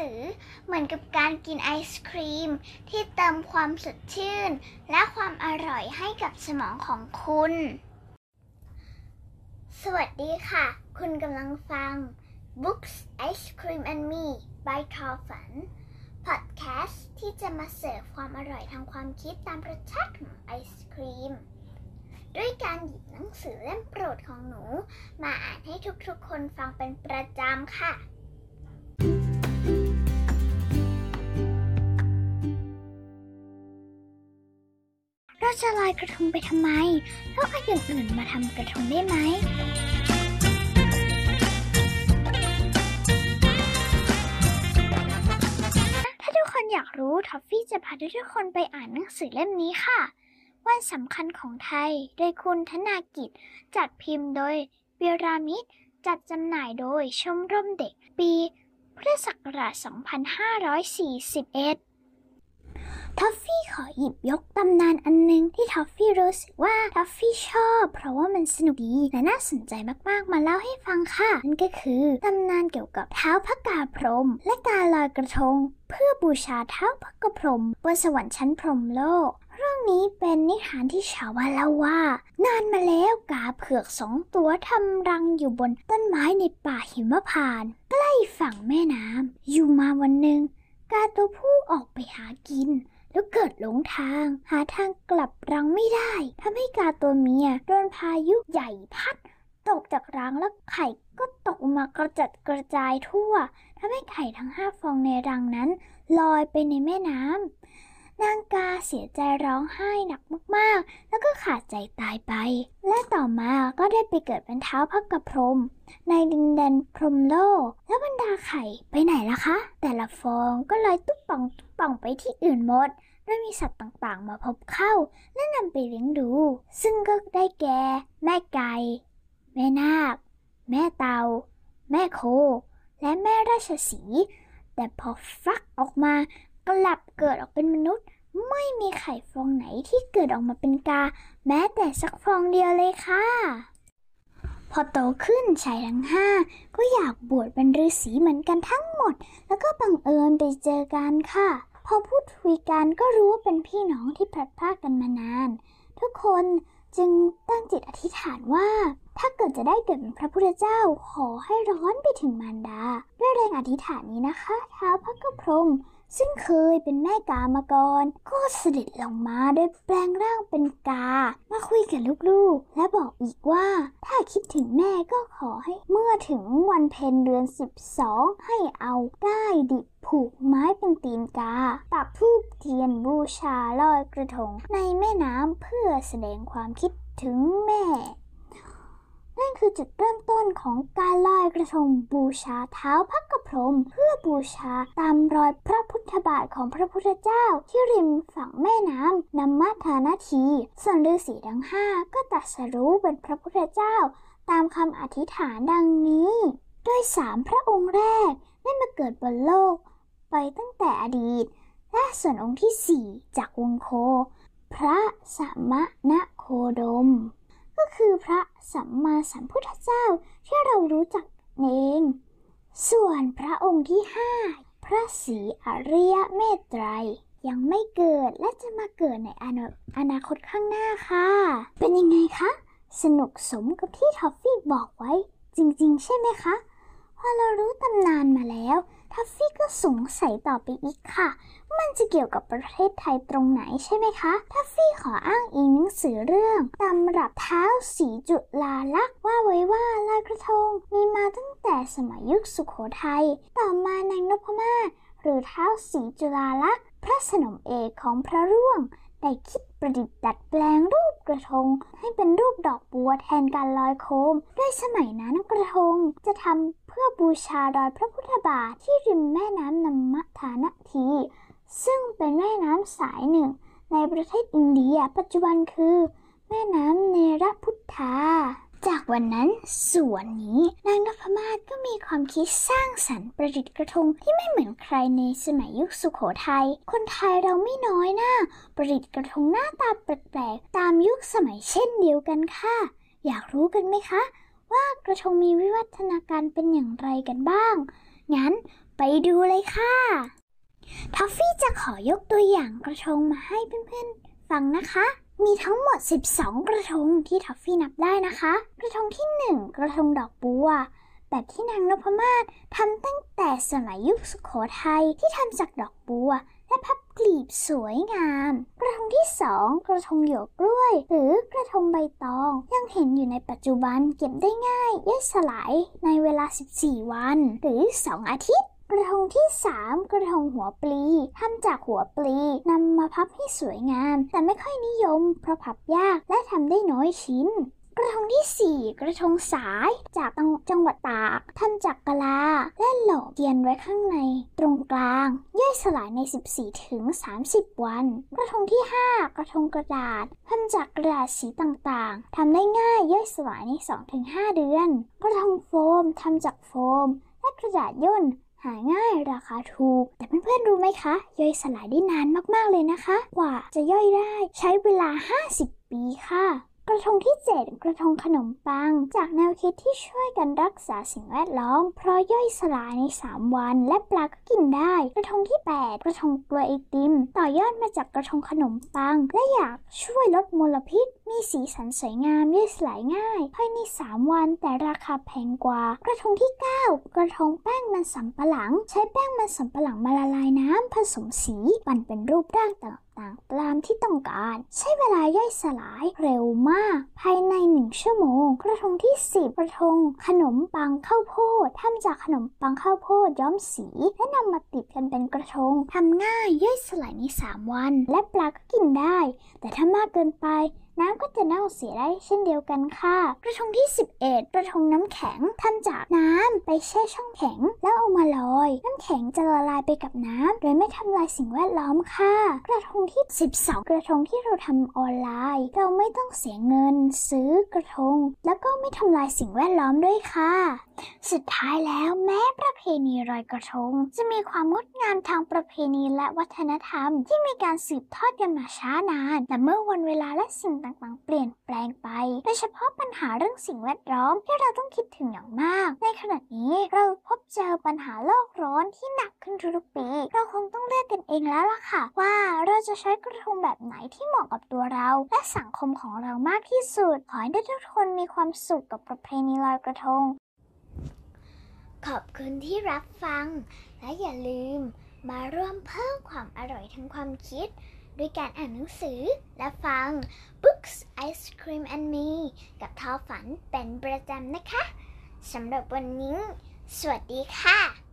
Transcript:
สือ เหมือนกับการกินไอศครีม ที่เติมความสดชื่น และความอร่อยให้กับสมองของคุณ สวัสดีค่ะ คุณกำลังฟัง Books Ice Cream and Me by ทอฝัน พอดแคสต์ที่จะมาเสิร์ฟความอร่อยทางความคิดตามรสชาติของไอศครีมด้วยการหยิบหนังสือเล่มโปรดของหนู มาอ่านให้ทุกๆคนฟังเป็นประจำค่ะ จะลอยกระทงไปทำไมแล้วเอาอย่างอื่นมาทำกระทงได้ไหมถ้าทุกคนอยากรู้ท็อฟฟี่จะพาทุกคนไปอ่านหนังสือเล่มนี้ค่ะ วันสำคัญของไทย โดยคุณธนากิจ จัดพิมพ์โดยเวรามิตร จัดจำหน่ายโดยชมรมเด็กปี พุทธศักราช 2541 ทอฟฟี่ขอหยิบยกตำนานอันหนึ่งที่ทอฟฟี่รู้สึกว่าทอฟฟี่ชอบ เพราะว่ามันสนุกดีและน่าสนใจมากๆ มาเล่าให้ฟังค่ะ นั่นก็คือตำนานเกี่ยวกับเท้าพระกาพรหมและการลอยกระทง เพื่อบูชาเท้าพระกาพรมบนสวรรค์ชั้นพรหมโลกเรื่องนี้เป็นนิทานที่ชาวบ้านเล่าว่า นานมาแล้วกาเผือกสองตัวทำรังอยู่บนต้นไม้ในป่าหิมพานต์ใกล้ฝั่งแม่น้ำอยู่มาวันหนึ่ง กาตัวผู้ออกไปหากิน แล้วเกิดหลงทาง หาทางกลับรังไม่ได้ทำให้กาตัวเมียโดนพายุใหญ่พัด ตกจากรังแล้วไข่ก็ตกมากระจัดกระจายทั่วทำให้ไข่ทั้งห้าฟองในรังนั้น ลอยไปในแม่น้ำ นางกาเสียใจร้องไห้หนักมากๆ แล้วก็ขาดใจตายไป และต่อมาก็ได้ไปเกิดเป็นเท้าพระกระพรม ในดินแดนพรมโลก แล้วบรรดาไข่ไปไหนล่ะคะ แต่ละฟองก็ลอยตุ๊บป่องตุ๊บป่องไปที่อื่นหมดโดยมีสัตว์ต่างๆ มาพบเข้า และนำไปเลี้ยงดู ซึ่งก็ได้แก่ แม่ไก่ แม่นาค แม่เตา แม่โค และแม่ราชสี แต่พอฟักออกมากลับเกิดออกเป็นมนุษย์ ไม่มีไข่ฟองไหนที่เกิดออกมาเป็นกา แม้แต่สักฟองเดียวเลยค่ะ พอโตขึ้นชายทั้งห้าก็อยากบวชเป็นฤาษีเหมือนกันทั้งหมด แล้วก็บังเอิญไปเจอกันค่ะ พอพูดคุยกันก็รู้ว่าเป็นพี่น้องที่พลัดพรากกันมานาน ทุกคนจึงตั้งจิตอธิษฐานว่า ถ้าเกิดจะได้เกิดเป็นพระพุทธเจ้าขอให้ร้อนไปถึงมารดา ด้วยแรงอธิษฐานนี้นะคะท้าวพระกระพรม ซึ่งเคยเป็นแม่กามาก่อน ก็เสด็จลงมาโดยแปลงร่างเป็นกา มาคุยกับลูกๆ และบอกอีกว่า ถ้าคิดถึงแม่ก็ขอให้เมื่อถึงวันเพ็ญเดือน 12 ให้เอาได้ดิบผูกไม้เป็นตีนกา ปักทูบเทียนบูชาลอยกระทงในแม่น้ำเพื่อแสดงความคิดถึงแม่ นั่นคือจุดเริ่มต้นของการลอยกระทงบูชาเท้าพระกระพรม เพื่อบูชาตามรอยพระพุทธบาทของพระพุทธเจ้า ที่ริมฝั่งแม่น้ำนำมาทานาที ส่วนฤาษีทั้งห้าก็ตรัสรู้เป็นพระพุทธเจ้า ตามคำอธิษฐานดังนี้ โดยสามพระองค์แรกได้มาเกิดบนโลก ไปตั้งแต่อดีต และส่วนองค์ที่สี่จากวงโค พระสัมมณโคดม ก็คือพระสัมมาสัมพุทธเจ้าที่เรารู้จักเองส่วนพระองค์ที่ห้าพระศรีอริยเมตไตรยยังไม่เกิดและจะมาเกิดในอนาอนาคตข้างหน้าค่ะ เป็นยังไงคะ สนุกสมกับที่ทอฟฟี่บอกไว้ จริง ๆ ใช่ไหมคะ พอเรารู้ตำนานมาแล้ว สงสัยต่อไปอีกค่ะ มันจะเกี่ยวกับประเทศไทยตรงไหนใช่ไหมคะ ทอฟฟี่ขออ้างอิงหนังสือเรื่องตำรับท้าวศรีจุฬาลักษณ์ว่าไว้ว่าลอยกระทงมีมาตั้งแต่สมัยยุคสุโขทัย ต่อมานางนพมาศหรือเท้าสีจุลาลักษณ์พระสนมเอกของพระร่วง ได้คิดประดิษฐ์ดัดแปลงรูปกระทง ให้เป็นรูปดอกบัวแทนการลอยโคม ด้วยสมัยนั้นกระทง จะทำเพื่อบูชารอยพระพุทธบาทที่ริมแม่น้ำนำมัฐานาที ซึ่งเป็นแม่น้ำสายหนึ่ง ในประเทศอินเดียปัจจุบันคือ แม่น้ำเนรพุทธา จากวันนั้นส่วนนี้นางนพมาศก็มีความคิดสร้างสรรค์ประดิษฐ์กระทงที่ไม่เหมือนใครในสมัยยุคสุขโขทัย คนไทยเราไม่น้อยนะประดิษฐ์กระทงหน้าตาแปลกๆ ตามยุคสมัยเช่นเดียวกันค่ะ อยากรู้กันไหมคะ ว่ากระทงมีวิวัฒนาการเป็นอย่างไรกันบ้าง งั้นไปดูเลยค่ะทอฟฟี่จะขอยกตัวอย่างกระทงมาให้เพื่อนๆ ฟังนะคะ มีทั้งหมด 12 กระทงที่ทอฟฟี่นับได้นะคะ กระทงที่ 1 กระทงดอกบัว แบบที่นางนพมาศทำตั้งแต่สมัยยุคสุโขทัยที่ทำจากดอกบัว และพับกลีบสวยงาม กระทงที่ 2 กระทงหยวกกล้วย หรือกระทงใบตอง ยังเห็นอยู่ในปัจจุบันเก็บได้ง่ายย่อยสลายในเวลา 14 วัน หรือ 2 อาทิตย์ กระทงที่ 3 กระทงหัวปลีทำจากหัวปลีนำมาพับให้สวยงาม แต่ไม่ค่อยนิยม เพราะพับยากและทำได้น้อยชิ้น กระทงที่ 4 กระทงสายจากจังหวัดตากทำจากกะลา และหล่อเทียนไว้ข้างใน ตรงกลาง ย่อยสลายใน 14ถึง30 วัน กระทงที่ 5 กระทงกระดาษทำจากกระดาษสีต่างๆทำได้ง่ายย่อยสลายใน 2-5 เดือน กระทงโฟมทำจากโฟม และกระดาษย่น หาง่ายราคาถูก แต่เพื่อนๆรู้ไหมคะ ย่อยสลายได้นานมากๆเลยนะคะ กว่าจะย่อยได้ใช้เวลา 50 ปีค่ะ กระทงที่ 7 กระทงขนมปัง จากแนวคิดที่ช่วยกันรักษาสิ่งแวดล้อม เพราะย่อยสลายใน 3 วัน และปลาก็กินได้ กระทงที่ 8 กระทงกล้วยไอติม ต่อยอดมาจากกระทงขนมปัง และอยากช่วยลดมลพิษ มีสีสันสวยงามย่อยสลายง่าย ภายใน 3 วัน แต่ราคาแพงกว่า กระทงที่ 9 กระทงแป้งมันสำปะหลัง ใช้แป้งมันสำปะหลังมาละลายน้ำผสมสี ปั่นเป็นรูปร่างต่าง ๆ ตามที่ต้องการ ใช้เวลาย่อยสลายเร็วมาก ภายใน 1 ชั่วโมง กระทงที่ 10 กระทง ขนมปังข้าวโพดทำจากขนมปังข้าวโพดย้อมสี และนำมาติดกันเป็นกระทงทำง่ายย่อยสลายใน 3 วัน และปลาก็กินได้ แต่ถ้ามากเกินไปน้ำก็จะเน่าเสียได้เช่นเดียวกันค่ะ กระทงที่ 11 กระทงน้ำแข็งทำจากน้ำไปแช่ช่องแข็ง แล้วเอามาลอย น้ำแข็งจะละลายไปกับน้ำโดยไม่ทำลายสิ่งแวดล้อมค่ะ กระทงที่ 12 กระทงที่เราทำออนไลน์ เราไม่ต้องเสียเงิน ซื้อกระทง แล้วก็ไม่ทำลายสิ่งแวดล้อมด้วยค่ะ สุดท้ายแล้วแม้ประเพณีลอยกระทง จะมีความงดงามทางประเพณีและวัฒนธรรม ที่มีการสืบทอดกันมาช้านาน แต่เมื่อวันเวลาและสิ่งต่างๆ เปลี่ยนแปลงไป โดยเฉพาะปัญหาเรื่องสิ่งแวดล้อมที่เราต้องคิดถึงอย่างมาก ในขณะนี้เราพบเจอปัญหาโลกร้อนที่หนักขึ้นทุกปี เราคงต้องเลือกกันเองแล้วล่ะค่ะ ว่าเราจะใช้กระทงแบบไหนที่เหมาะกับตัวเรา และสังคมของเรามากที่สุด ขอให้ทุกคนมีความสุขกับประเพณีลอยกระทง ขอบคุณที่รับฟัง และอย่าลืมมาร่วมเพิ่มความอร่อยทางความคิด ด้วยการอ่านหนังสือและฟัง Books Ice Cream and Me กับทอฝันเป็นประจำนะคะ สำหรับวันนี้ สวัสดีค่ะ